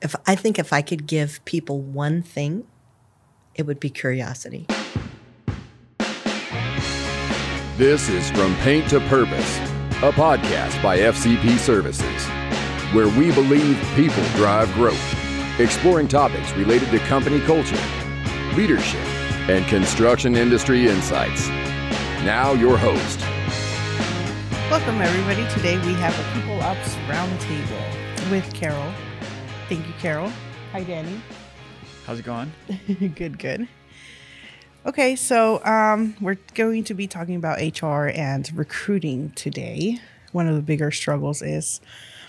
If I think if I could give people one thing, it would be curiosity. This is From Paint to Purpose, a podcast by FCP Services, where we believe people drive growth, exploring topics related to company culture, leadership, and construction industry insights. Now, your host. Welcome, everybody. Today we have a People Ops Roundtable with Carol. Thank you, Carol. Hi, Danny. How's it going? good, good. Okay, so um, we're going to be talking about HR and recruiting today. One of the bigger struggles is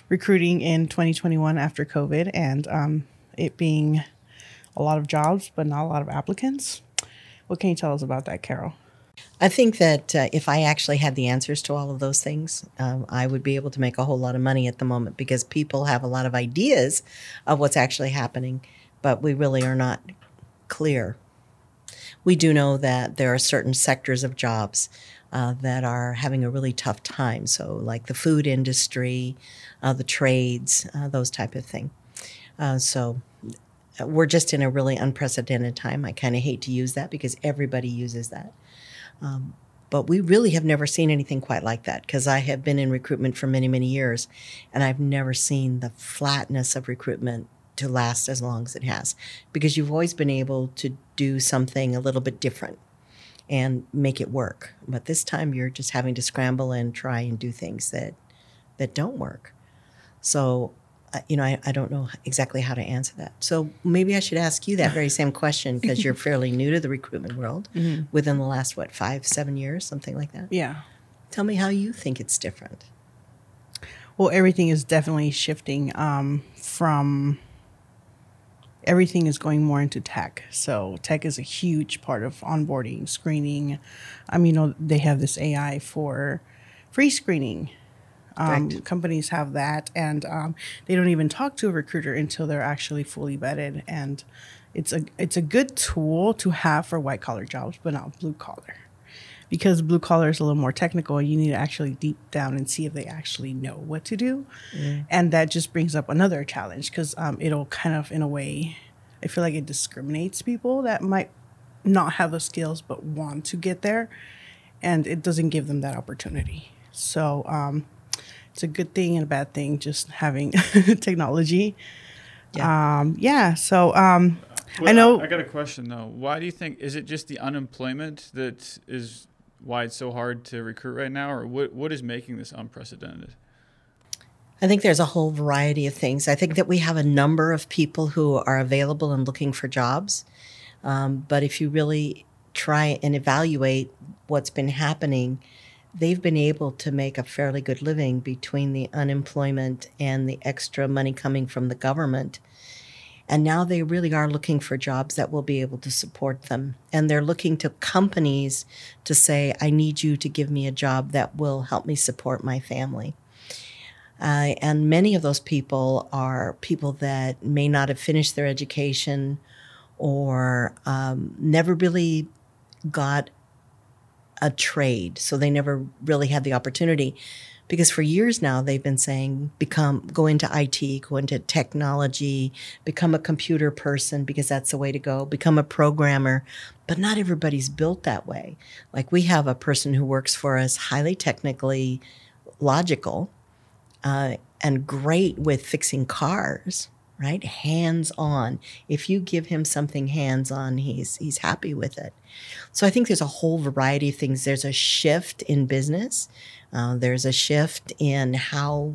recruiting in 2021 after COVID and um, it being a lot of jobs, but not a lot of applicants. What can you tell us about that, Carol? I think that uh, if I actually had the answers to all of those things, um, I would be able to make a whole lot of money at the moment because people have a lot of ideas of what's actually happening, but we really are not clear. We do know that there are certain sectors of jobs uh, that are having a really tough time. So, like the food industry, uh, the trades, uh, those type of thing. Uh, so, we're just in a really unprecedented time. I kind of hate to use that because everybody uses that. Um, but we really have never seen anything quite like that because I have been in recruitment for many, many years, and I've never seen the flatness of recruitment to last as long as it has because you've always been able to do something a little bit different and make it work. But this time you're just having to scramble and try and do things that that don't work. So you know, I, I don't know exactly how to answer that. So maybe I should ask you that very same question because you're fairly new to the recruitment world mm-hmm. within the last, what, five, seven years, something like that? Yeah. Tell me how you think it's different. Well, everything is definitely shifting um, from everything is going more into tech. So tech is a huge part of onboarding, screening. I mean, you know, they have this AI for free screening um, companies have that, and um, they don't even talk to a recruiter until they're actually fully vetted. And it's a it's a good tool to have for white collar jobs, but not blue collar, because blue collar is a little more technical. You need to actually deep down and see if they actually know what to do, mm. and that just brings up another challenge because um, it'll kind of in a way, I feel like it discriminates people that might not have the skills but want to get there, and it doesn't give them that opportunity. So um, it's a good thing and a bad thing just having technology. Yeah. Um, yeah. So um, well, I know. I, I got a question though. Why do you think is it just the unemployment that is why it's so hard to recruit right now, or what what is making this unprecedented? I think there's a whole variety of things. I think that we have a number of people who are available and looking for jobs. Um, but if you really try and evaluate what's been happening, they've been able to make a fairly good living between the unemployment and the extra money coming from the government. And now they really are looking for jobs that will be able to support them. And they're looking to companies to say, I need you to give me a job that will help me support my family. Uh, and many of those people are people that may not have finished their education or um, never really got a trade. So they never really had the opportunity because for years now they've been saying become go into IT, go into technology, become a computer person because that's the way to go, become a programmer. But not everybody's built that way. Like we have a person who works for us, highly technically logical, uh, and great with fixing cars right? Hands on. If you give him something hands on, he's he's happy with it. So I think there's a whole variety of things. There's a shift in business. Uh, there's a shift in how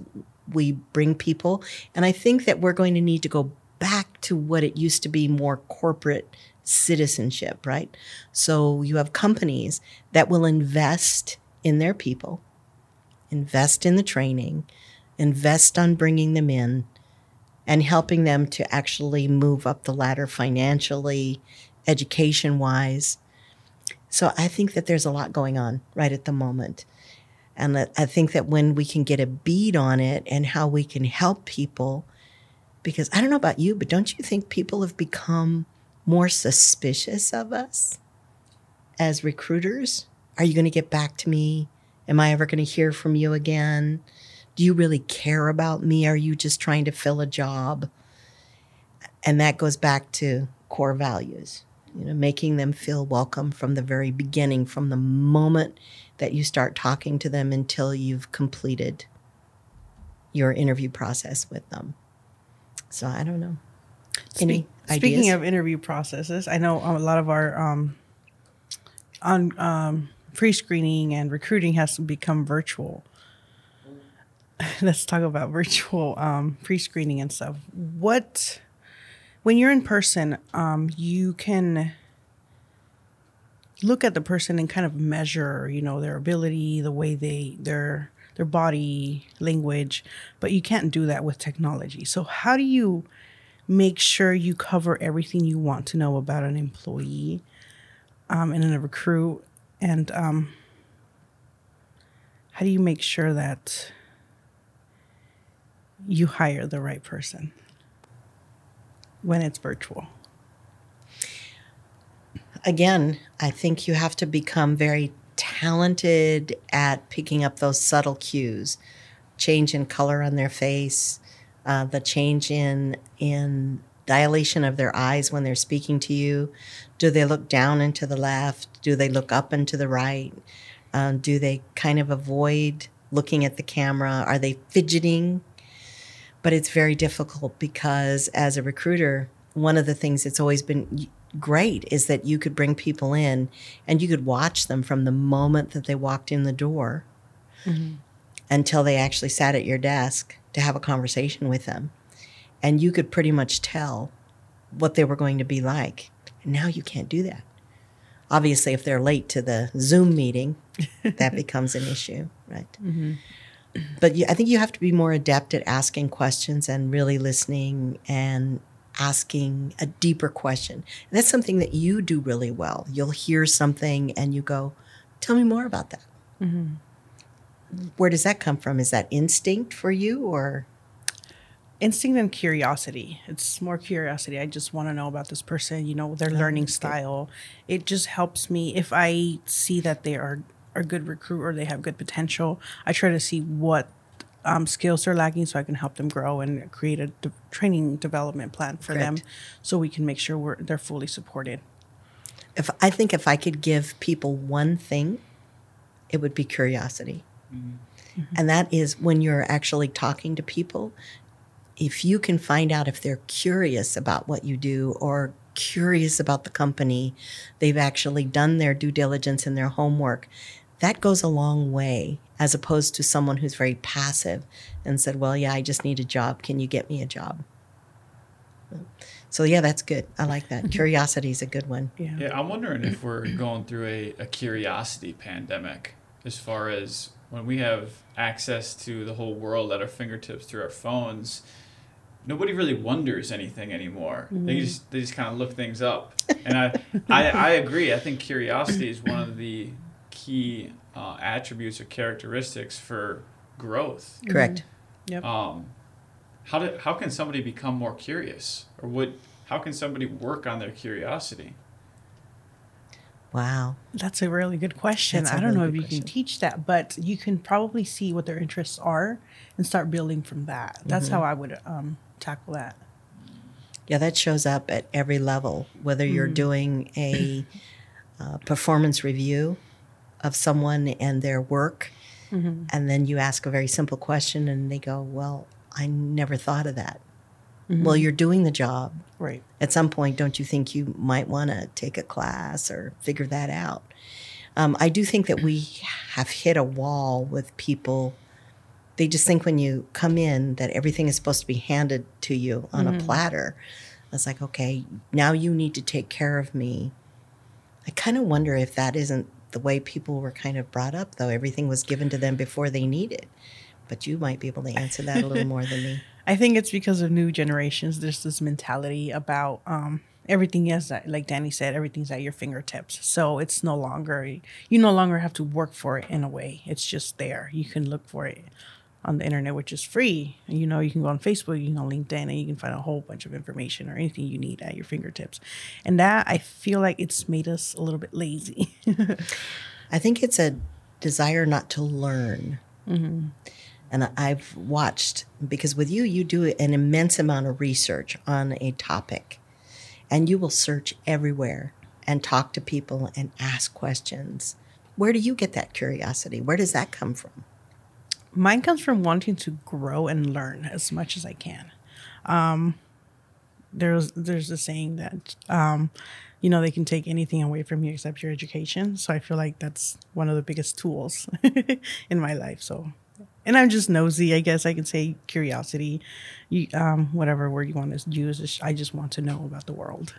we bring people, and I think that we're going to need to go back to what it used to be more corporate citizenship, right? So you have companies that will invest in their people, invest in the training, invest on bringing them in, and helping them to actually move up the ladder financially, education wise. So I think that there's a lot going on right at the moment. And I think that when we can get a bead on it and how we can help people, because I don't know about you, but don't you think people have become more suspicious of us as recruiters? Are you going to get back to me? Am I ever going to hear from you again? Do you really care about me? Are you just trying to fill a job? And that goes back to core values, you know, making them feel welcome from the very beginning, from the moment that you start talking to them until you've completed your interview process with them. So I don't know. Any Spe- Speaking of interview processes, I know a lot of our um, on um, pre-screening and recruiting has to become virtual. Let's talk about virtual um, pre-screening and stuff. What when you're in person, um, you can look at the person and kind of measure, you know, their ability, the way they their their body language, but you can't do that with technology. So how do you make sure you cover everything you want to know about an employee um, and a recruit and um, how do you make sure that you hire the right person when it's virtual again, I think you have to become very talented at picking up those subtle cues, change in color on their face, uh, the change in in dilation of their eyes when they're speaking to you. Do they look down and to the left? Do they look up and to the right? Uh, do they kind of avoid looking at the camera? Are they fidgeting? But it's very difficult because as a recruiter, one of the things that's always been great is that you could bring people in and you could watch them from the moment that they walked in the door mm-hmm. until they actually sat at your desk to have a conversation with them. And you could pretty much tell what they were going to be like. And now you can't do that. Obviously, if they're late to the Zoom meeting, that becomes an issue, right? Mm-hmm. But you, I think you have to be more adept at asking questions and really listening and asking a deeper question. And that's something that you do really well. You'll hear something and you go, Tell me more about that. Mm-hmm. Where does that come from? Is that instinct for you or? instinct and curiosity it's more curiosity i just want to know about this person you know their oh, learning style it just helps me if i see that they are a good recruit or they have good potential i try to see what um, skills they're lacking so i can help them grow and create a de- training development plan for them so we can make sure we're, they're fully supported. If I think if I could give people one thing, it would be curiosity. And that is when you're actually talking to people, if you can find out if they're curious about what you do or curious about the company, they've actually done their due diligence and their homework, that goes a long way as opposed to someone who's very passive and said, Well, yeah, I just need a job. Can you get me a job? So, yeah, that's good. I like that. Curiosity is a good one. yeah, Yeah, I'm wondering if we're going through a, a curiosity pandemic as far as when we have access to the whole world at our fingertips through our phones. Nobody really wonders anything anymore. They mm-hmm. just they just kind of look things up, and I, I I agree. I think curiosity is one of the key uh, attributes or characteristics for growth. Correct. yep Um, how do, how can somebody become more curious, or would how can somebody work on their curiosity? Wow. That's a really good question. That's a I don't really know if good you can teach that, but you can probably see what their interests are and start building from that. That's Mm-hmm. how I would um, tackle that. Yeah, that shows up at every level, whether you're doing a uh, performance review of someone and their work, mm-hmm. and then you ask a very simple question and they go, Well, I never thought of that. Mm-hmm. Well, you're doing the job. Right. At some point, don't you think you might want to take a class or figure that out? Um, I do think that we have hit a wall with people. They just think when you come in that everything is supposed to be handed to you on a mm-hmm. platter. It's like, okay, now you need to take care of me. I kind of wonder if that isn't the way people were kind of brought up, though. Everything was given to them before they needed. But you might be able to answer that a little more than me. I think it's because of new generations. There's this mentality about um, everything that, like Danny said, everything's at your fingertips. So it's no longer you no longer have to work for it in a way. It's just there. You can look for it on the internet, which is free. And, you know, you can go on Facebook, you can go on LinkedIn, and you can find a whole bunch of information or anything you need at your fingertips. And that I feel like it's made us a little bit lazy. I think it's a desire not to learn. Mm-hmm. And I've watched because with you, you do an immense amount of research on a topic, and you will search everywhere and talk to people and ask questions. Where do you get that curiosity? Where does that come from? Mine comes from wanting to grow and learn as much as I can. Um, there's there's a saying that um, you know they can take anything away from you except your education. So I feel like that's one of the biggest tools in my life. So, and I'm just nosy. I guess I could say curiosity, you, um, whatever word you want to use. I just want to know about the world.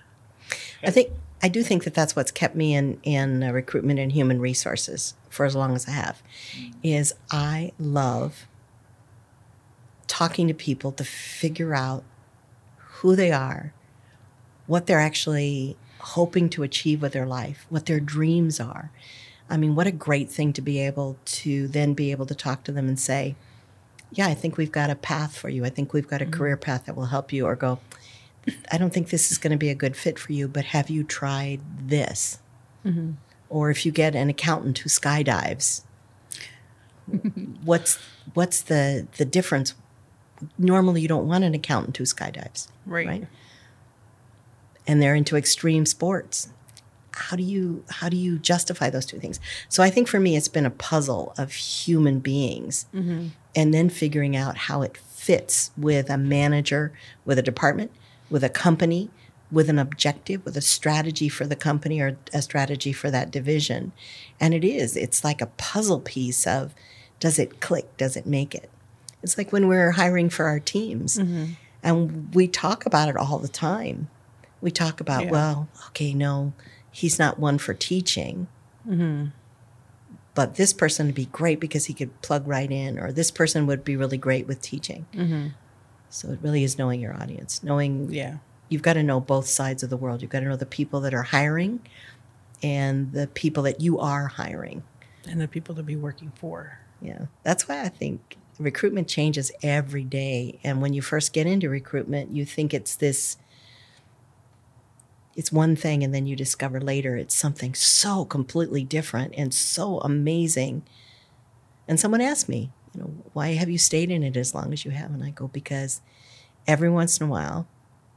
I think I do think that that's what's kept me in in uh, recruitment and human resources for as long as I have. Is I love talking to people to figure out who they are, what they're actually hoping to achieve with their life, what their dreams are. I mean, what a great thing to be able to then be able to talk to them and say, Yeah, I think we've got a path for you. I think we've got a mm-hmm. career path that will help you, or go, I don't think this is going to be a good fit for you, but have you tried this? Mm-hmm. Or if you get an accountant who skydives, what's what's the the difference? Normally, you don't want an accountant who skydives, right? right? And they're into extreme sports. How do you how do you justify those two things? So I think for me, it's been a puzzle of human beings, mm-hmm. and then figuring out how it fits with a manager, with a department, with a company, with an objective, with a strategy for the company or a strategy for that division. And it is, it's like a puzzle piece of does it click? Does it make it? It's like when we're hiring for our teams mm-hmm. and we talk about it all the time. We talk about, yeah. well, okay, no, he's not one for teaching. Mm-hmm. But this person would be great because he could plug right in, or this person would be really great with teaching. Mm-hmm. So it really is knowing your audience, knowing yeah. You've got to know both sides of the world. You've got to know the people that are hiring and the people that you are hiring. And the people to be working for. Yeah. That's why I think recruitment changes every day. And when you first get into recruitment, you think it's this it's one thing and then you discover later it's something so completely different and so amazing. And someone asked me, you know, why have you stayed in it as long as you have? And I go, because every once in a while,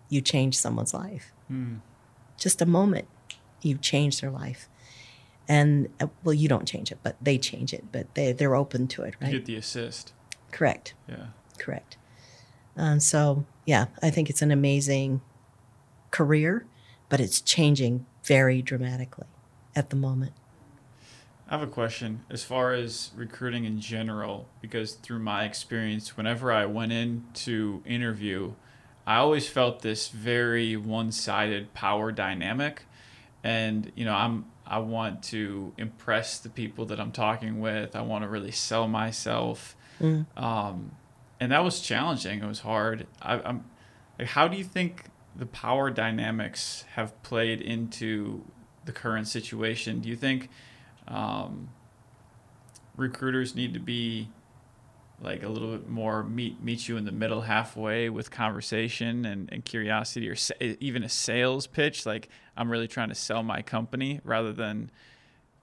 you change someone's life. Mm. Just a moment, you change their life. And uh, well, you don't change it, but they change it. But they they're open to it, right? You get the assist. Correct. Yeah. Correct. Um, so yeah, I think it's an amazing career, but it's changing very dramatically at the moment. I have a question as far as recruiting in general, because through my experience, whenever I went in to interview, I always felt this very one-sided power dynamic, and you know, I'm I want to impress the people that I'm talking with. I want to really sell myself, mm. um, and that was challenging. It was hard. I, I'm like, how do you think the power dynamics have played into the current situation? Do you think um, recruiters need to be like a little bit more meet meet you in the middle halfway with conversation and, and curiosity or sa- even a sales pitch like i'm really trying to sell my company rather than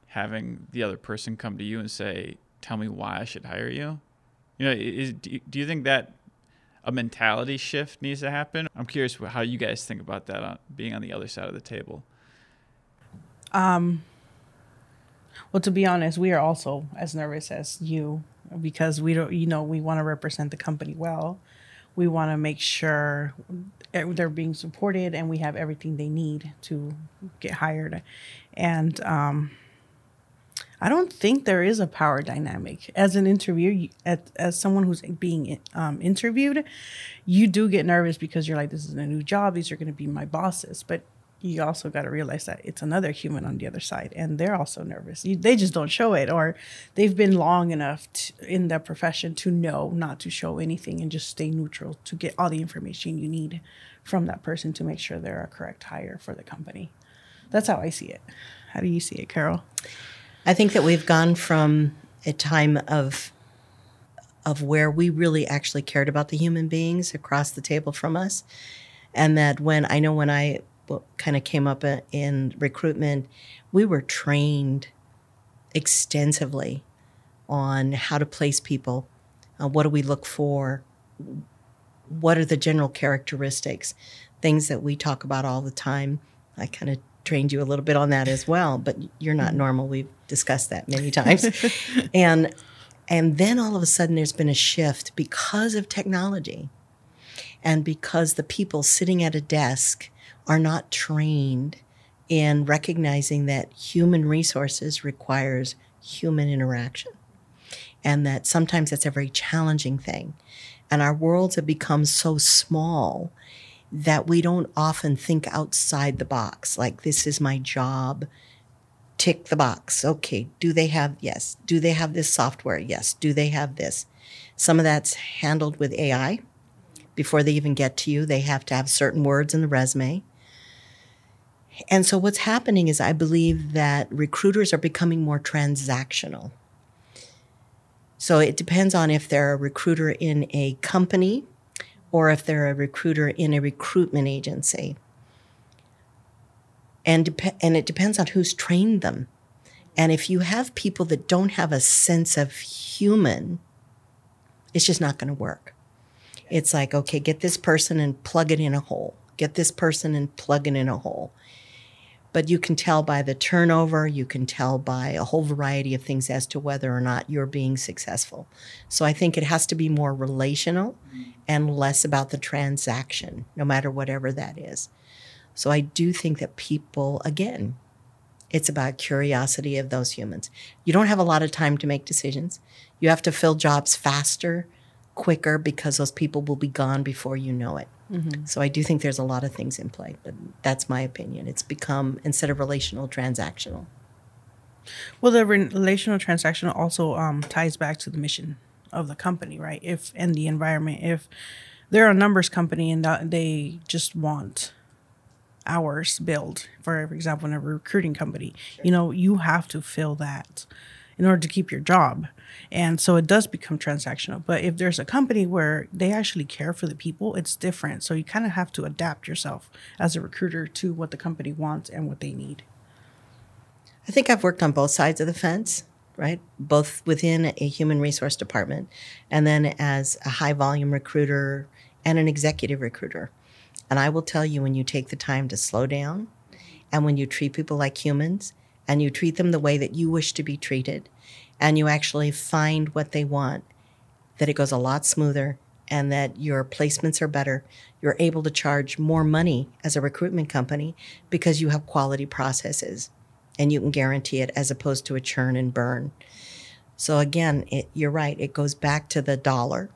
having the other person come to you and say tell me why i should hire you. You know is, do, you, think that a mentality shift needs to happen? I'm curious how you guys think about that on, being on the other side of the table. Um well to be honest we are also as nervous as you because we don't, you know, we want to represent the company well. We want to make sure they're being supported and we have everything they need to get hired. And um, I don't think there is a power dynamic. As an interviewer, as, someone who's being um, interviewed, you do get nervous because you're like, this is a new job. These are going to be my bosses. But you also got to realize that it's another human on the other side and they're also nervous. You, they just don't show it or they've been long enough to, in the profession to know not to show anything and just stay neutral to get all the information you need from that person to make sure they're a correct hire for the company. That's how i see it. How do you see it carol? I think that we've gone from a time of of where we really actually cared about the human beings across the table from us and that when i know when i kind of came up in recruitment, we were trained extensively on how to place people Uh, what do we look for? What are the general characteristics? Things that we talk about all the time. I kind of trained you a little bit on that as well, but you're not normal. We've discussed that many times. and and then all of a sudden there's been a shift because of technology and because the people sitting at a desk are not trained in recognizing that human resources requires human interaction and that sometimes that's a very challenging thing. And our worlds have become so small that we don't often think outside the box like this is my job. Tick the box. Okay do they have yes do they have this software? Yes do they have this? Some of that's handled with ai before they even get to you they have to have certain words in the resume and so what's happening is I believe that recruiters are becoming more transactional. So it depends on if they're a recruiter in a company or if they're a recruiter in a recruitment agency. And, dep- and it depends on who's trained them. And if you have people that don't have a sense of human, it's just not going to work. It's like, okay, get this person and plug it in a hole. Get this person and plug it in a hole but you can tell by the turnover, you can tell by a whole variety of things as to whether or not you're being successful. So I think it has to be more relational mm-hmm. and less about the transaction, no matter whatever that is. So I do think that people, again, it's about curiosity of those humans. You don't have a lot of time to make decisions. You have to fill jobs faster, quicker, because those people will be gone before you know it. Mm-hmm. So I do think there's a lot of things in play, but that's my opinion. It's become instead of relational, transactional. Well, the relational transactional also um, ties back to the mission of the company, right? If and the environment. If they're a numbers company and they just want hours billed, for example, in a recruiting company, sure. you know, you have to fill that in order to keep your job. And so it does become transactional. But if there's a company where they actually care for the people, it's different. So you kind of have to adapt yourself as a recruiter to what the company wants and what they need. I think I've worked on both sides of the fence, right? Both within a human resource department and then as a high volume recruiter and an executive recruiter. And I will tell you when you take the time to slow down and when you treat people like humans and you treat them the way that you wish to be treated and you actually find what they want, that it goes a lot smoother and that your placements are better. You're able to charge more money as a recruitment company because you have quality processes and you can guarantee it as opposed to a churn and burn. So again, it, you're right. It goes back to the dollar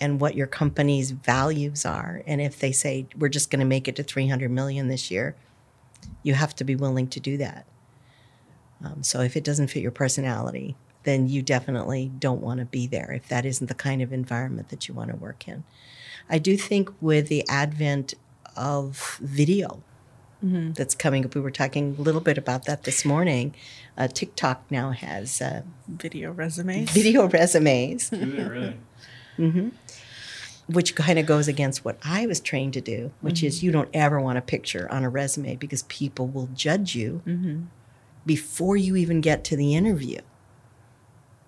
and what your company's values are. And if they say we're just going to make it to 300 million this year, you have to be willing to do that. Um, so if it doesn't fit your personality, then you definitely don't want to be there if that isn't the kind of environment that you want to work in. I do think with the advent of video mm-hmm. that's coming up, we were talking a little bit about that this morning. Uh, TikTok now has uh, video resumes. Video resumes. Do they really? mm-hmm. Which kind of goes against what I was trained to do, which mm-hmm. is you don't ever want a picture on a resume because people will judge you mm-hmm before you even get to the interview.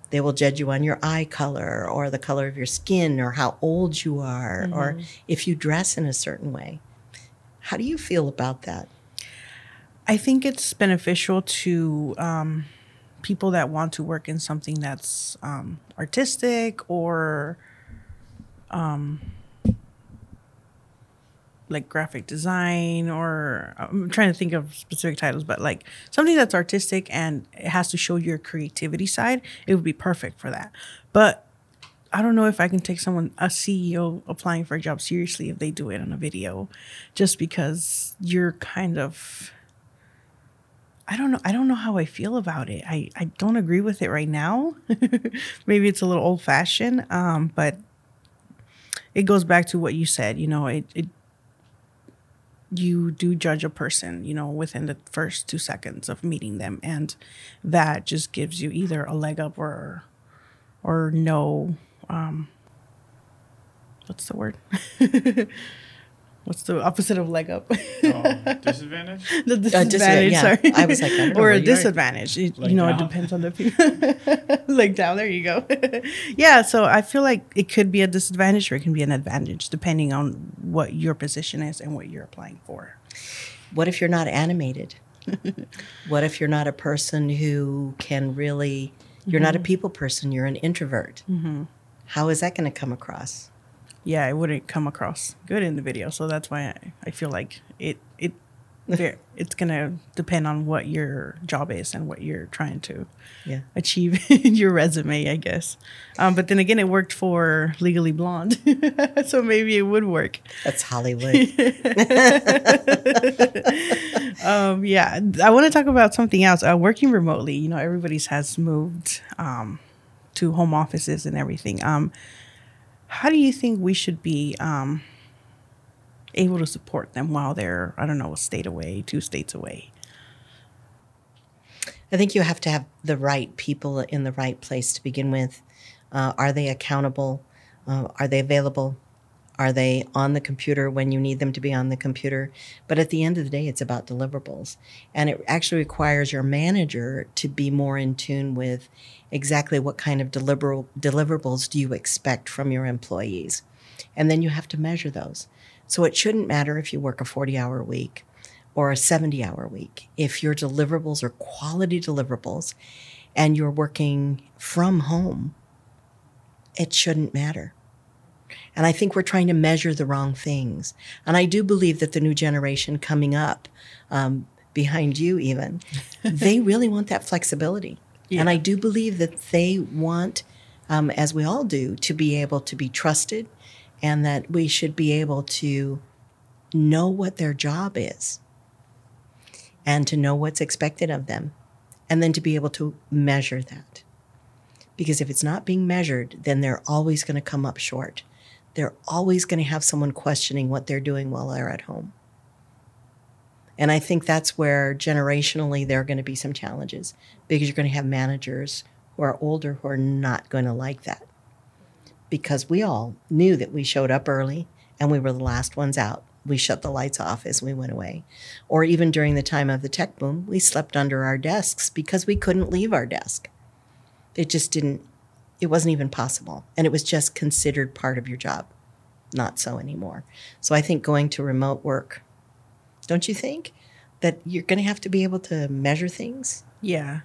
They will judge you on your eye color or the color of your skin or how old you are mm-hmm. or if you dress in a certain way. How do you feel about that? I think it's beneficial to um, people that want to work in something that's um, artistic or um, like graphic design or I'm trying to think of specific titles, but like something that's artistic and it has to show your creativity side, it would be perfect for that. But I don't know if I can take someone, a CEO applying for a job seriously if they do it on a video, just because you're kind of. I don't know. I don't know how I feel about it. I, I don't agree with it right now. Maybe it's a little old fashioned, um, but it goes back to what you said. You know, it, it you do judge a person, you know, within the first two seconds of meeting them, and that just gives you either a leg up or, or no, um, what's the word? what's the opposite of leg up? Oh, disadvantage? the uh, disadvantage, disadvantage, yeah. sorry. I was like, I or a disadvantage. It- Leg you know, down. it depends on the people. Leg down, there you go. yeah, so I feel like it could be a disadvantage or it can be an advantage depending on what your position is and what you're applying for. What if you're not animated? what if you're not a person who can really, you're not a mm-hmm. people person, you're an introvert? Mm-hmm. How is that going to come across? Yeah, it wouldn't come across good in the video, so that's why I, I feel like it it it's gonna depend on what your job is and what you're trying to Yeah. achieve in your resume, I guess. Um, but then again, it worked for Legally Blonde, so maybe it would work. That's Hollywood. Um, yeah, I want to talk about something else. Uh, working remotely, you know, everybody's has moved um, to home offices and everything. How do you think we should be um, able to support them while they're, I don't know, a state away, two states away? I think you have to have the right people in the right place to begin with. Uh, are they accountable? Uh, are they available? Are they on the computer when you need them to be on the computer? But at the end of the day, it's about deliverables. And it actually requires your manager to be more in tune with exactly what kind of deliver- deliverables do you expect from your employees. And then you have to measure those. So it shouldn't matter if you work a 40 hour week or a 70 hour week. If your deliverables are quality deliverables and you're working from home, it shouldn't matter. And I think we're trying to measure the wrong things. And I do believe that the new generation coming up, um, behind you even, they really want that flexibility. And I do believe that they want, um, as we all do, to be able to be trusted and that we should be able to know what their job is and to know what's expected of them and then to be able to measure that. Because if it's not being measured, then they're always going to come up short. They're always going to have someone questioning what they're doing while they're at home. And I think that's where generationally there are going to be some challenges because you're going to have managers who are older who are not going to like that. Because we all knew that we showed up early and we were the last ones out. We shut the lights off as we went away. Or even during the time of the tech boom, we slept under our desks because we couldn't leave our desk. It just didn't, it wasn't even possible. And it was just considered part of your job. Not so anymore. So I think going to remote work, don't you think? That you're going to have to be able to measure things? Yeah.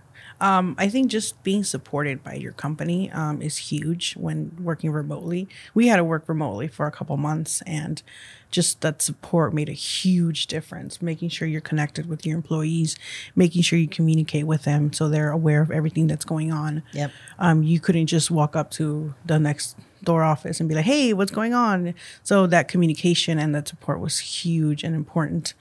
Um, I think just being supported by your company um, is huge when working remotely. We had to work remotely for a couple months, and just that support made a huge difference. Making sure you're connected with your employees, making sure you communicate with them so they're aware of everything that's going on. Yep. Um, you couldn't just walk up to the next door office and be like, "Hey, what's going on?" So that communication and that support was huge and important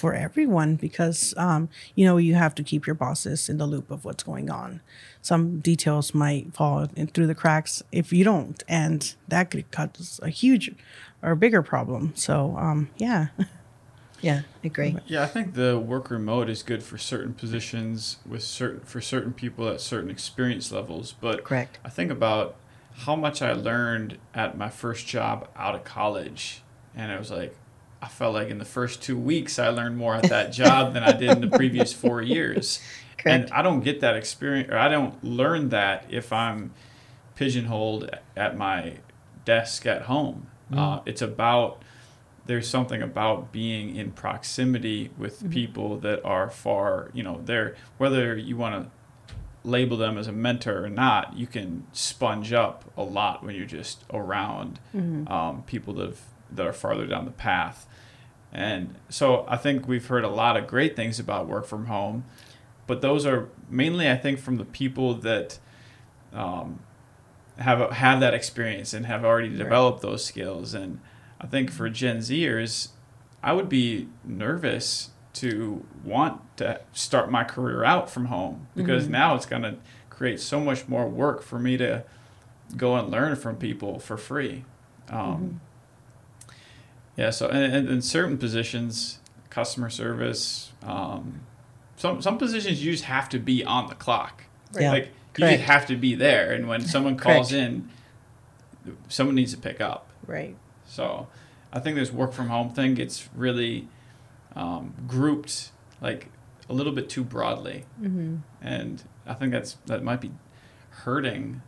for everyone because um, you know you have to keep your bosses in the loop of what's going on. Some details might fall in through the cracks if you don't, and that could cause a huge or a bigger problem. So um, yeah, Yeah, I agree. Yeah, I think the work remote is good for certain positions with certain for certain people at certain experience levels. But Correct. I think about how much I learned at my first job out of college, and I was like I felt like in the first two weeks I learned more at that job than I did in the previous four years. Correct. And I don't get that experience, or I don't learn that if I'm pigeonholed at my desk at home. Uh, it's about there's something about being in proximity with people that are far, you know, they're whether you want to label them as a mentor or not, you can sponge up a lot when you're just around um, people that have, that are farther down the path. And so I think we've heard a lot of great things about work from home, but those are mainly I think from the people that um, have have that experience and have already developed those skills. And I think for Gen Zers, I would be nervous to want to start my career out from home because now it's going to create so much more work for me to go and learn from people for free. Um, Yeah, so and, and in certain positions, customer service, um, some some positions you just have to be on the clock. Yeah, Like you correct. just have to be there, and when someone calls in, someone needs to pick up. right. So I think this work from home thing gets really um, grouped like a little bit too broadly, Mm-hmm. and I think that's that might be hurting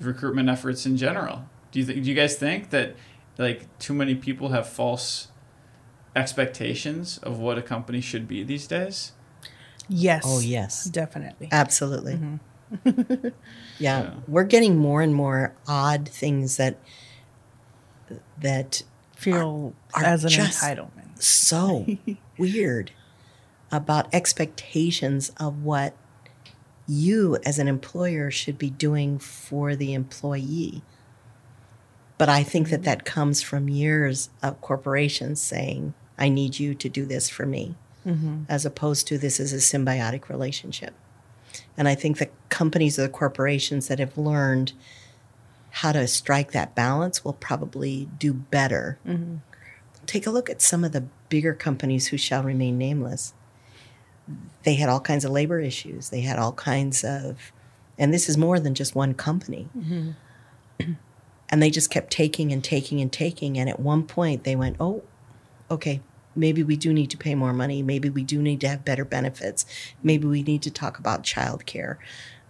recruitment efforts in general. Do you think? Do you guys think that like too many people have false expectations of what a company should be these days? Yes. Oh, yes. Definitely. Absolutely. Mm-hmm. yeah. Yeah. We're getting more and more odd things that that Feel are as an just- entitlement. so weird about expectations of what you as an employer should be doing for the employee. But I think that that comes from years of corporations saying, I need you to do this for me, mm-hmm. as opposed to this is a symbiotic relationship. And I think the companies or the corporations that have learned how to strike that balance will probably do better mm-hmm. take a look at some of the bigger companies who shall remain nameless. They had all kinds of labor issues. They had all kinds of, and this is more than just one company. Mm-hmm. And they just kept taking and taking and taking. And at one point, they went, oh, okay, maybe we do need to pay more money. Maybe we do need to have better benefits. Maybe we need to talk about childcare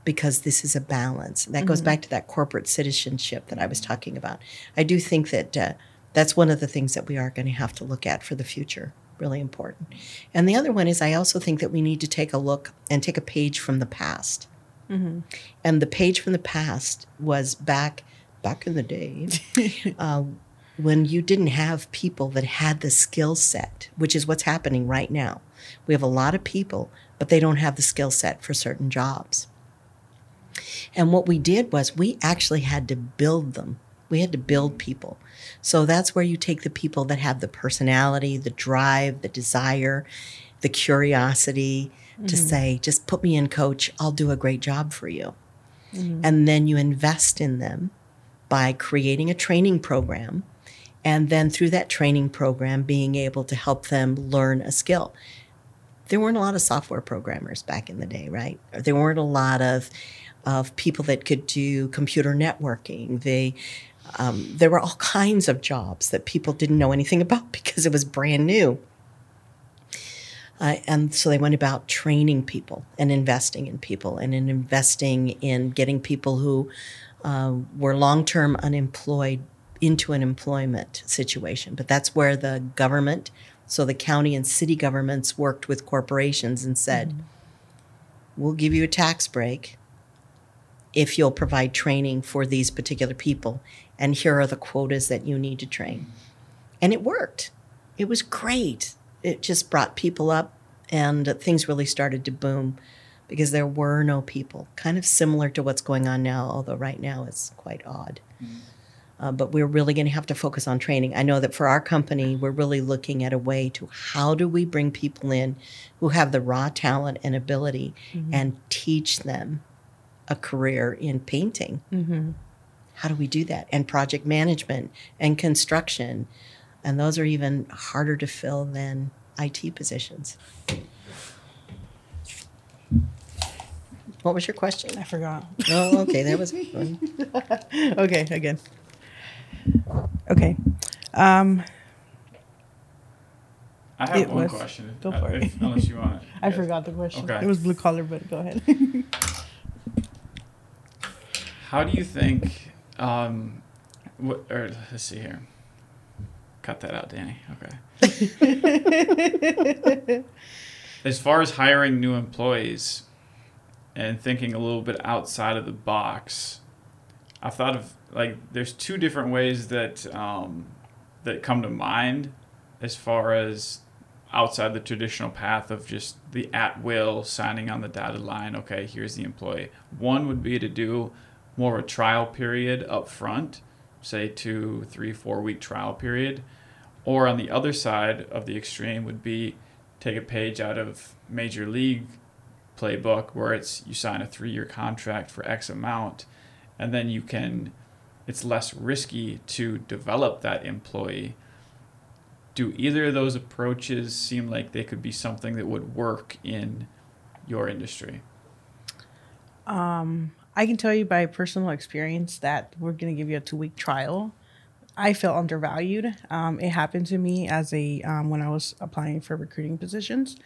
because this is a balance. That goes back to that corporate citizenship that I was talking about. I do think that uh, that's one of the things that we are going to have to look at for the future. Really important. And the other one is I also think that we need to take a look and take a page from the past. And the page from the past was back back in the day uh, when you didn't have people that had the skill set, which is what's happening right now. We have a lot of people, but they don't have the skill set for certain jobs. And what we did was we actually had to build them. We had to build people. So that's where you take the people that have the personality, the drive, the desire, the curiosity to say, just put me in, coach, I'll do a great job for you. And then you invest in them by creating a training program. And then through that training program, being able to help them learn a skill there weren't a lot of software programmers back in the day, right? There weren't a lot of of people that could do computer networking. They um, there were all kinds of jobs that people didn't know anything about because it was brand new. Uh, and so they went about training people and investing in people and in investing in getting people who uh, were long term unemployed into an employment situation. But that's where the government, so the county and city governments worked with corporations and said, we'll give you a tax break if you'll provide training for these particular people. And here are the quotas that you need to train. And it worked. It was great. It just brought people up, and things really started to boom because there were no people. Kind of similar to what's going on now, although right now it's quite odd. Mm. Uh, but we're really going to have to focus on training. I know that for our company, we're really looking at a way to how do we bring people in who have the raw talent and ability mm-hmm. and teach them a career in painting. Mm-hmm. How do we do that? And project management and construction. And those are even harder to fill than IT positions. What was your question? I forgot. Oh, okay, that was a good one. okay, again. Okay. Um, I have It one was- question. go uh, for it. if- unless you want it. I Yes. forgot the question. Okay. It was blue collar, but go ahead. How do you think? Um, what, or let's see here. Cut that out, Danny. Okay. as far as hiring new employees and thinking a little bit outside of the box, I thought of like there's two different ways that um, that come to mind as far as outside the traditional path of just the at will signing on the dotted line. Okay, here's the employee. One would be to do more of a trial period up front, say two, three, four week trial period. Or on the other side of the extreme would be take a page out of major league playbook where it's you sign a three year contract for X amount and then you can it's less risky to develop that employee. Do either of those approaches seem like they could be something that would work in your industry? Um, I can tell you by personal experience that we're going to give you a two week trial. I felt undervalued. Um, it happened to me as a um, when I was applying for recruiting positions.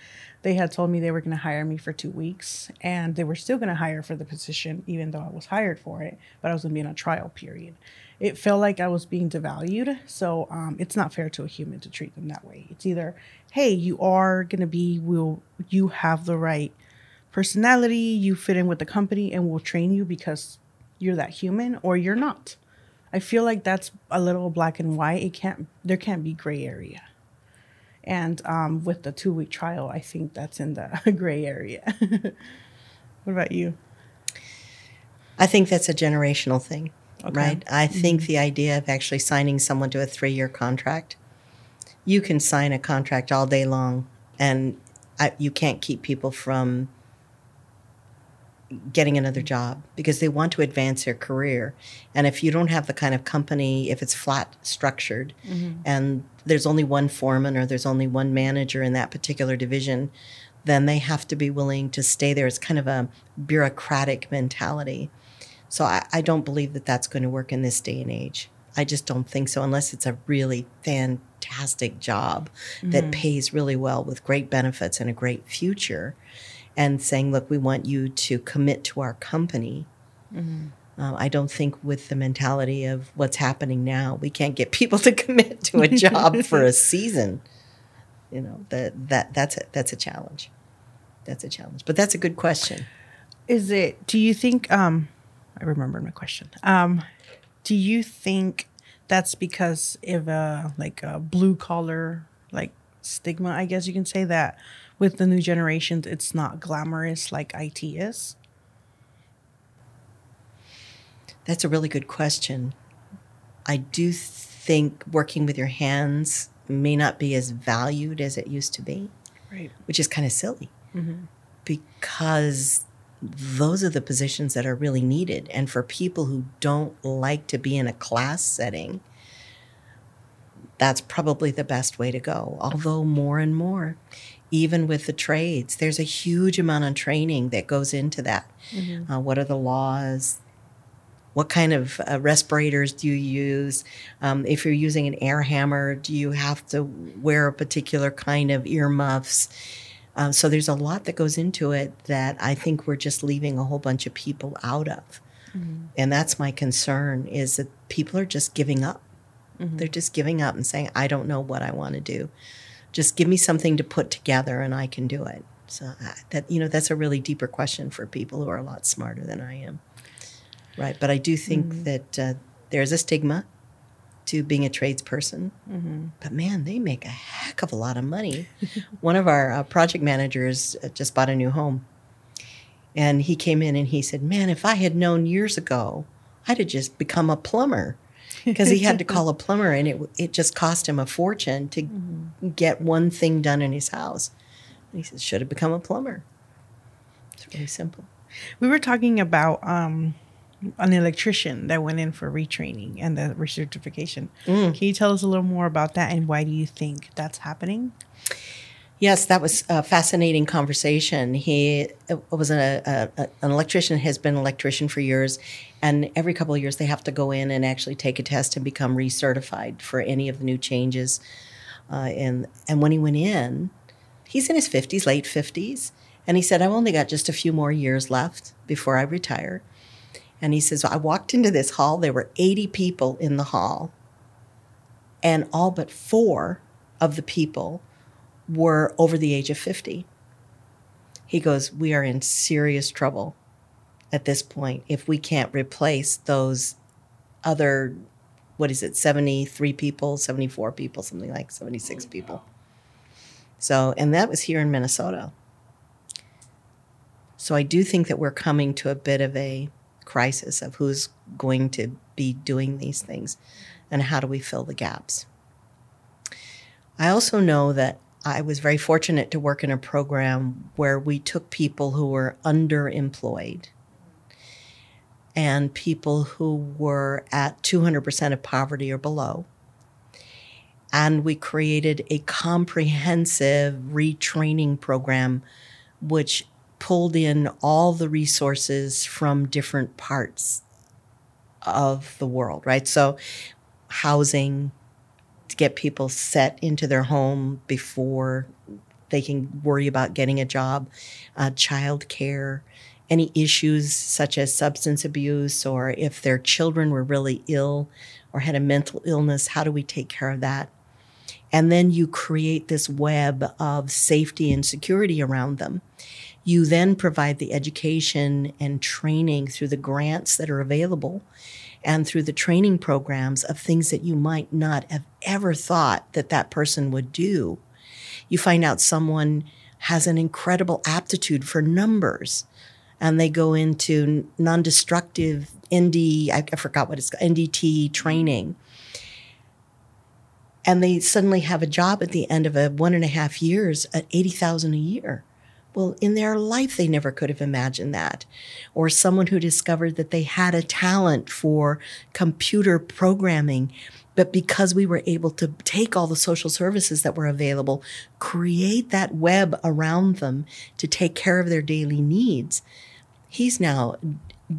They had told me they were going to hire me for two weeks, and they were still going to hire for the position, even though I was hired for it. But I was going to be in a trial period. It felt like I was being devalued. So um, it's not fair to a human to treat them that way. It's either, hey, you are going to be, will you have the right personality, you fit in with the company, and we'll train you because you're that human, or you're not I feel like that's a little black and white. It can't there can't be gray area. And um, with the two week trial, I think that's in the gray area. what about you? I think that's a generational thing, Okay. right? I think the idea of actually signing someone to a three year contract, you can sign a contract all day long, and I, you can't keep people from getting another job because they want to advance their career. And if you don't have the kind of company, if it's flat structured mm-hmm. and there's only one foreman or there's only one manager in that particular division, then they have to be willing to stay there. It's kind of a bureaucratic mentality. So I, I don't believe that that's going to work in this day and age. I just don't think so, unless it's a really fantastic job that mm-hmm. pays really well with great benefits and a great future. And saying, look, we want you to commit to our company. Um, I don't think with the mentality of what's happening now, we can't get people to commit to a job for a season. You know that that that's a, that's a challenge. That's a challenge. But that's a good question. Is it? Do you think? Um, I remembered my question. Um, do you think that's because of a like a blue collar like stigma? I guess you can say that with the new generations, it's not glamorous like IT is. That's a really good question. I do think working with your hands may not be as valued as it used to be, Right. which is kind of silly mm-hmm. because those are the positions that are really needed. And for people who don't like to be in a class setting, that's probably the best way to go. Although, more and more, even with the trades, there's a huge amount of training that goes into that. Uh, what are the laws? What kind of uh, respirators do you use? Um, if you're using an air hammer, do you have to wear a particular kind of earmuffs? Um, so there's a lot that goes into it that I think we're just leaving a whole bunch of people out of. And that's my concern is that people are just giving up. They're just giving up and saying, I don't know what I want to do. Just give me something to put together and I can do it. So uh, that you know that's a really deeper question for people who are a lot smarter than I am. Right, but I do think that uh, there's a stigma to being a tradesperson. But man, they make a heck of a lot of money. One of our uh, project managers uh, just bought a new home. And he came in and he said, Man, if I had known years ago, I'd have just become a plumber. Because he had to call a plumber and it, it just cost him a fortune to get one thing done in his house. And he said, Should have become a plumber. It's really simple. We were talking about um, an electrician that went in for retraining and the recertification. Can you tell us a little more about that and why do you think that's happening? Yes, that was a fascinating conversation. He uh, was a, a- an electrician, has been an electrician for years, and every couple of years they have to go in and actually take a test and become recertified for any of the new changes. Uh, and and when he went in, he's in his fifties, late fifties, and he said, "I've only got just a few more years left before I retire." And he says, "I walked into this hall. There were eighty people in the hall, and all but four of the people." were over the age of 50. He goes, We are in serious trouble at this point if we can't replace those other, what is it, 73 people, 74 people, something like 76 people. So, and that was here in Minnesota. So I do think that we're coming to a bit of a crisis of who's going to be doing these things and how do we fill the gaps. I also know that I was very fortunate to work in a program where we took people who were underemployed and people who were at 200% of poverty or below. And we created a comprehensive retraining program which pulled in all the resources from different parts of the world, right? So housing to get people set into their home before they can worry about getting a job, uh, child care, any issues such as substance abuse, or if their children were really ill or had a mental illness, how do we take care of that? And then you create this web of safety and security around them. You then provide the education and training through the grants that are available and through the training programs of things that you might not have ever thought that that person would do. You find out someone has an incredible aptitude for numbers and they go into non-destructive ND, I forgot what it's called, NDT training. And they suddenly have a job at the end of a one and a half years at 80,000 a year. Well, in their life, they never could have imagined that. Or someone who discovered that they had a talent for computer programming, but because we were able to take all the social services that were available, create that web around them to take care of their daily needs, he's now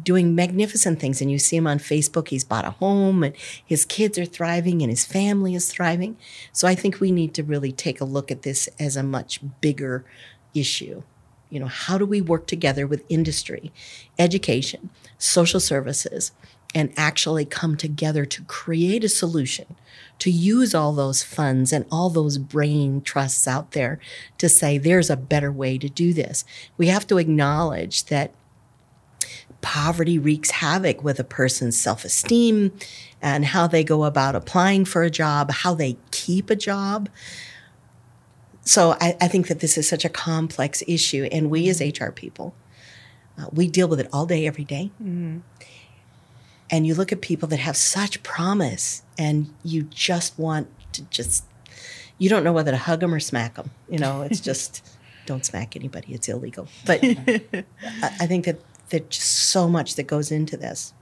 doing magnificent things. And you see him on Facebook. He's bought a home and his kids are thriving and his family is thriving. So I think we need to really take a look at this as a much bigger issue. You know, how do we work together with industry, education, social services, and actually come together to create a solution, to use all those funds and all those brain trusts out there to say there's a better way to do this? We have to acknowledge that poverty wreaks havoc with a person's self esteem and how they go about applying for a job, how they keep a job so I, I, think that this is such a complex issue, and we as HR people, uh, we deal with it all day, every day. Mm-hmm. And you look at people that have such promise, and you just want to just, you don't know whether to hug them or smack them. You know, it's just, don't smack anybody; it's illegal. But I, I think that there's just so much that goes into this.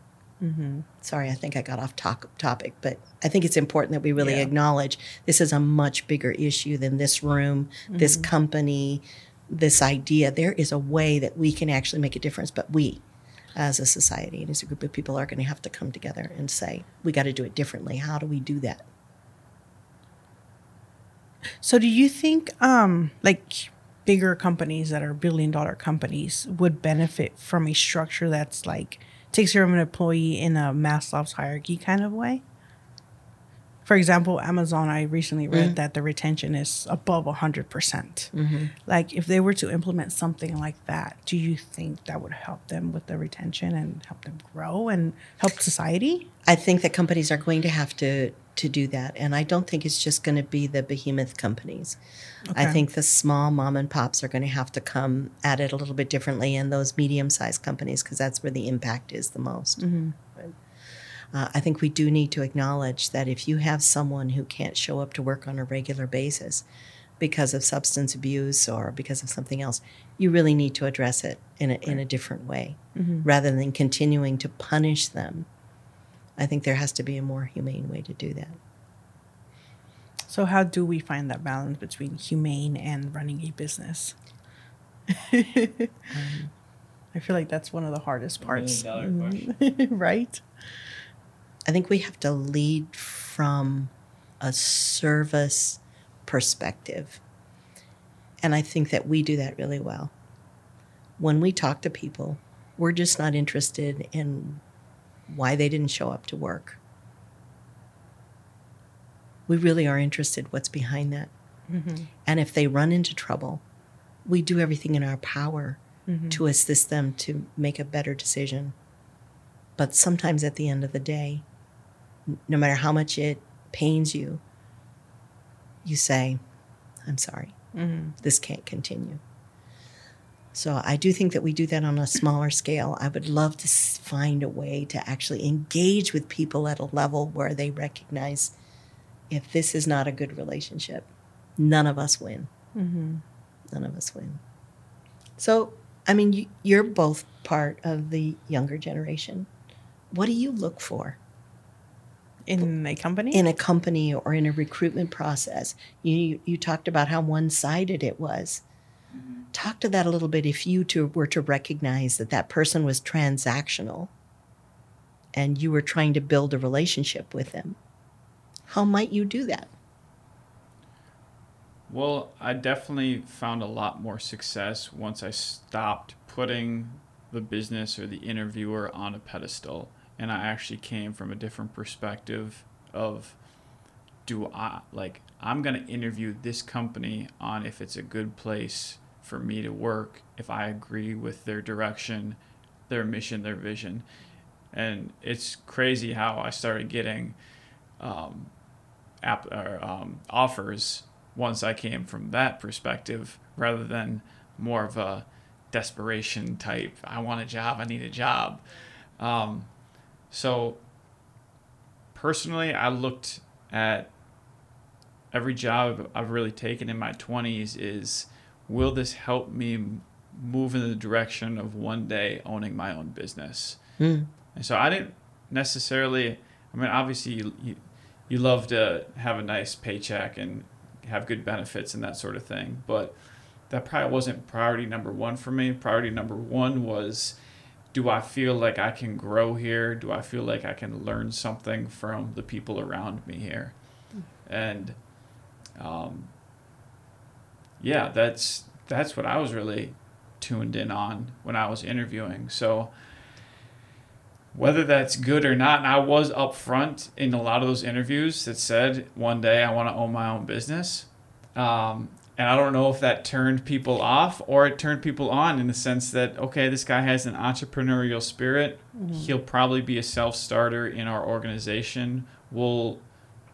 Mm-hmm. Sorry, I think I got off to- topic, but I think it's important that we really yeah. acknowledge this is a much bigger issue than this room, mm-hmm. this company, this idea. There is a way that we can actually make a difference, but we, as a society and as a group of people, are going to have to come together and say, we got to do it differently. How do we do that? So, do you think, um, like, bigger companies that are billion dollar companies would benefit from a structure that's like takes care of an employee in a Maslow's hierarchy kind of way. For example, Amazon, I recently read mm that the retention is above 100%. percent mm-hmm. Like, if they were to implement something like that, do you think that would help them with the retention and help them grow and help society? I think that companies are going to have to to do that. And I don't think it's just going to be the behemoth companies. Okay. I think the small mom and pops are going to have to come at it a little bit differently, and those medium sized companies, because that's where the impact is the most. Mm-hmm. Uh, I think we do need to acknowledge that if you have someone who can't show up to work on a regular basis because of substance abuse or because of something else, you really need to address it in a, in a different way mm-hmm. rather than continuing to punish them I think there has to be a more humane way to do that. So, how do we find that balance between humane and running a business? um, I feel like that's one of the hardest parts. right? I think we have to lead from a service perspective. And I think that we do that really well. When we talk to people, we're just not interested in why they didn't show up to work. We really are interested what's behind that. Mm-hmm. And if they run into trouble, we do everything in our power mm-hmm. to assist them to make a better decision. But sometimes at the end of the day, no matter how much it pains you, you say, I'm sorry, mm-hmm. this can't continue. So I do think that we do that on a smaller scale. I would love to find a way to actually engage with people at a level where they recognize if this is not a good relationship, none of us win. Mm-hmm. None of us win. So, I mean, you're both part of the younger generation. What do you look for? in a company in a company or in a recruitment process you you talked about how one-sided it was Talk to that a little bit if you to, were to recognize that that person was transactional and you were trying to build a relationship with them. How might you do that? Well, I definitely found a lot more success once I stopped putting the business or the interviewer on a pedestal and I actually came from a different perspective of do I like I'm going to interview this company on if it's a good place for me to work, if I agree with their direction, their mission, their vision. And it's crazy how I started getting um, app, or, um, offers once I came from that perspective rather than more of a desperation type. I want a job. I need a job. Um, so personally, I looked at every job I've really taken in my 20s is will this help me move in the direction of one day owning my own business? Mm. And so I didn't necessarily, I mean, obviously, you, you, you love to have a nice paycheck and have good benefits and that sort of thing, but that probably wasn't priority number one for me. Priority number one was do I feel like I can grow here? Do I feel like I can learn something from the people around me here? And um, yeah, that's that's what I was really tuned in on when I was interviewing. So whether that's good or not, and I was upfront in a lot of those interviews that said one day I want to own my own business. Um, and I don't know if that turned people off or it turned people on in the sense that, okay, this guy has an entrepreneurial spirit. Mm-hmm. He'll probably be a self starter in our organization. We'll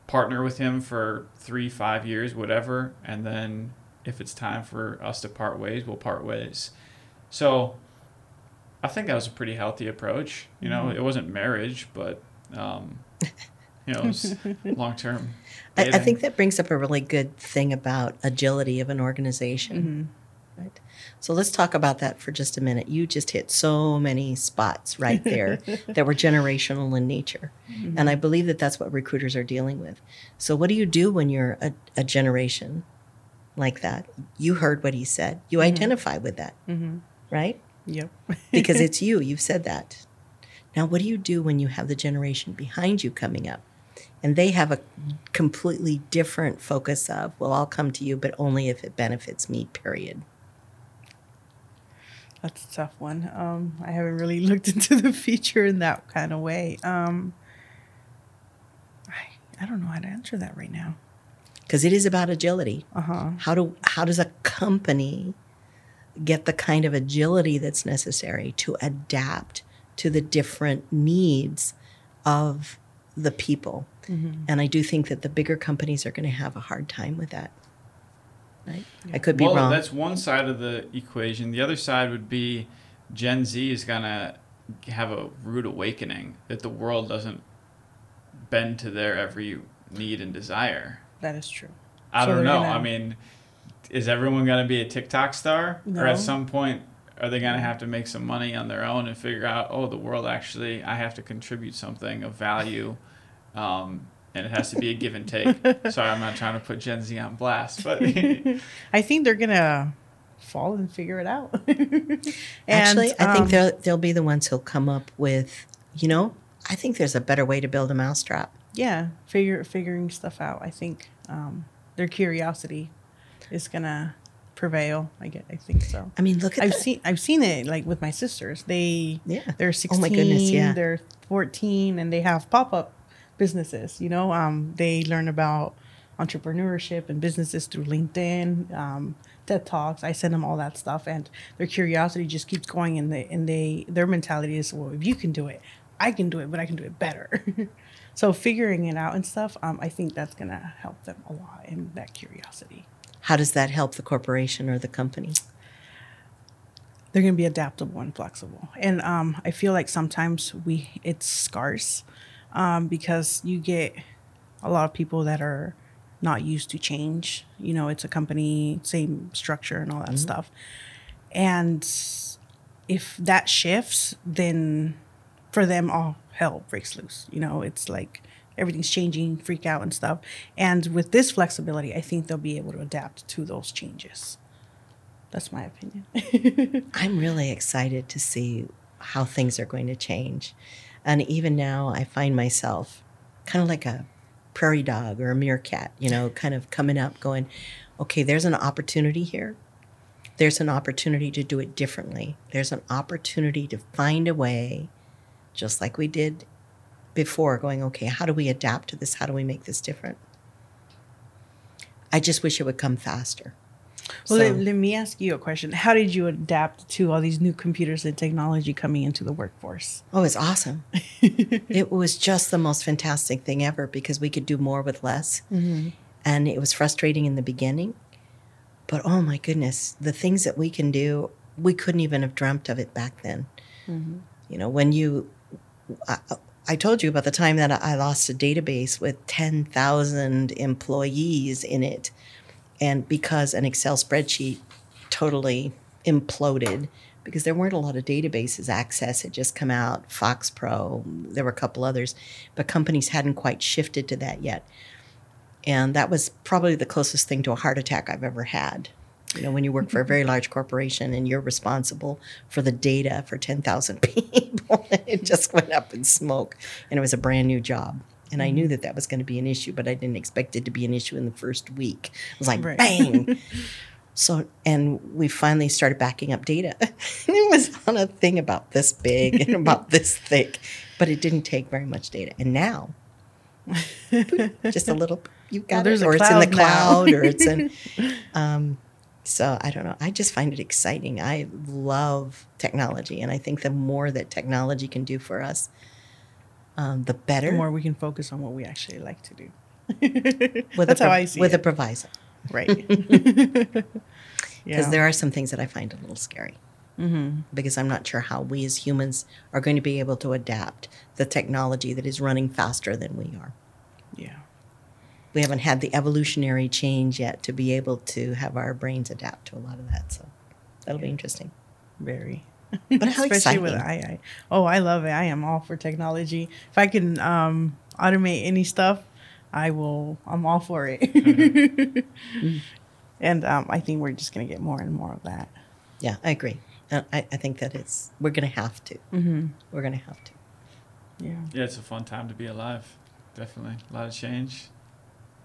partner with him for three, five years, whatever. And then if it's time for us to part ways, we'll part ways. So I think that was a pretty healthy approach. You know, mm-hmm. it wasn't marriage, but, um, you know, long term. I, I, think that brings up a really good thing about agility of an organization. Mm-hmm. Right. So let's talk about that for just a minute. You just hit so many spots right there that were generational in nature. Mm-hmm. And I believe that that's what recruiters are dealing with. So, what do you do when you're a, a generation like that? You heard what he said, you mm-hmm. identify with that, mm-hmm. right? Yep. because it's you, you've said that. Now, what do you do when you have the generation behind you coming up? and they have a completely different focus of well i'll come to you but only if it benefits me period that's a tough one um, i haven't really looked into the future in that kind of way um, I, I don't know how to answer that right now because it is about agility uh-huh. how do how does a company get the kind of agility that's necessary to adapt to the different needs of the people Mm-hmm. And I do think that the bigger companies are going to have a hard time with that. Right? Yeah. I could be well, wrong. That's one side of the equation. The other side would be Gen Z is going to have a rude awakening that the world doesn't bend to their every need and desire. That is true. I so don't know. Gonna... I mean, is everyone going to be a TikTok star? No. Or at some point, are they going to have to make some money on their own and figure out, oh, the world actually, I have to contribute something of value um, and it has to be a give and take. Sorry, I'm not trying to put Gen Z on blast, but I think they're gonna fall and figure it out. and, Actually, I um, think they'll they'll be the ones who'll come up with, you know, I think there's a better way to build a mousetrap. Yeah, figure figuring stuff out. I think um, their curiosity is gonna prevail. I get. I think so. I mean, look at I've seen I've seen it like with my sisters. They yeah. They're sixteen. Oh my goodness, yeah. They're fourteen, and they have pop up businesses. You know, um, they learn about entrepreneurship and businesses through LinkedIn, um, TED Talks. I send them all that stuff, and their curiosity just keeps going. And they and they their mentality is, well, if you can do it, I can do it, but I can do it better. so figuring it out and stuff, um, I think that's gonna help them a lot in that curiosity. How does that help the corporation or the company? They're going to be adaptable and flexible, and um, I feel like sometimes we it's scarce um, because you get a lot of people that are not used to change. You know, it's a company, same structure and all that mm-hmm. stuff. And if that shifts, then for them, all hell breaks loose. You know, it's like everything's changing, freak out and stuff. And with this flexibility, I think they'll be able to adapt to those changes. That's my opinion. I'm really excited to see how things are going to change. And even now, I find myself kind of like a prairie dog or a meerkat, you know, kind of coming up, going, okay, there's an opportunity here. There's an opportunity to do it differently. There's an opportunity to find a way, just like we did before, going, okay, how do we adapt to this? How do we make this different? I just wish it would come faster. Well, so, let, let, me ask you a question. How did you adapt to all these new computers and technology coming into the workforce? Oh, it's awesome. it was just the most fantastic thing ever because we could do more with less. Mm-hmm. And it was frustrating in the beginning. But oh my goodness, the things that we can do, we couldn't even have dreamt of it back then. Mm-hmm. You know, when you, I, I told you about the time that I lost a database with 10,000 employees in it. And because an Excel spreadsheet totally imploded because there weren't a lot of databases access had just come out FoxPro there were a couple others but companies hadn't quite shifted to that yet. And that was probably the closest thing to a heart attack i've ever had you know when you work for a very large corporation and you're responsible for the data for 10,000 people it just went up in smoke and it was a brand new job and I knew mm-hmm. that that was going to be an issue, but I didn't expect it to be an issue in the first week. It was like, right. bang. so, and we finally started backing up data. and it was on a thing about this big and about this thick, but it didn't take very much data. And now, just a little, you got well, it, or it's in the cloud, or it's in. Um, so I don't know. I just find it exciting. I love technology, and I think the more that technology can do for us, um, the better. The more we can focus on what we actually like to do. with That's a, how I see with it. a proviso. Right. Because yeah. there are some things that I find a little scary. Mm-hmm. Because I'm not sure how we as humans are going to be able to adapt the technology that is running faster than we are. Yeah. We haven't had the evolutionary change yet to be able to have our brains adapt to a lot of that. So that'll yeah. be interesting. Very. But how Especially exciting. with AI. Oh, I love it. I am all for technology. If I can um, automate any stuff, I will. I'm all for it. mm-hmm. And um, I think we're just going to get more and more of that. Yeah, I agree. Uh, I, I think that it's we're going to have to. Mm-hmm. We're going to have to. Yeah. Yeah, it's a fun time to be alive. Definitely a lot of change,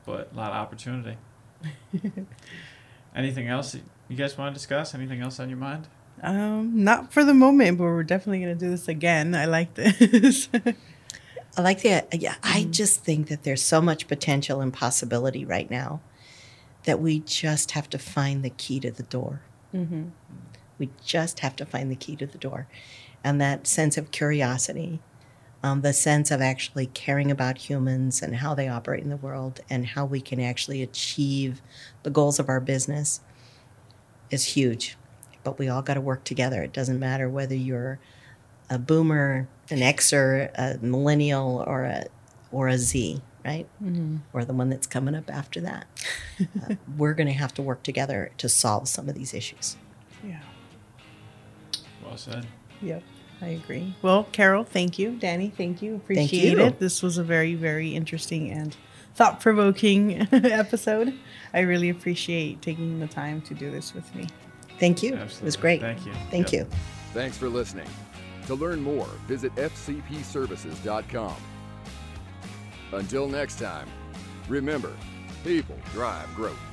but a lot of opportunity. Anything else you guys want to discuss? Anything else on your mind? Um, not for the moment, but we're definitely gonna do this again. I like this. I like the yeah. I mm-hmm. just think that there's so much potential and possibility right now that we just have to find the key to the door. Mm-hmm. We just have to find the key to the door, and that sense of curiosity, um, the sense of actually caring about humans and how they operate in the world, and how we can actually achieve the goals of our business, is huge but we all got to work together. It doesn't matter whether you're a boomer, an Xer, a millennial, or a or a Z, right? Mm-hmm. Or the one that's coming up after that. uh, we're going to have to work together to solve some of these issues. Yeah. Well said. Yep. I agree. Well, Carol, thank you. Danny, thank you. Appreciate thank you. it. This was a very, very interesting and thought provoking episode. I really appreciate taking the time to do this with me. Thank you. Absolutely. It was great. Thank you. Thank yep. you. Thanks for listening. To learn more, visit fcpservices.com. Until next time, remember, people drive growth.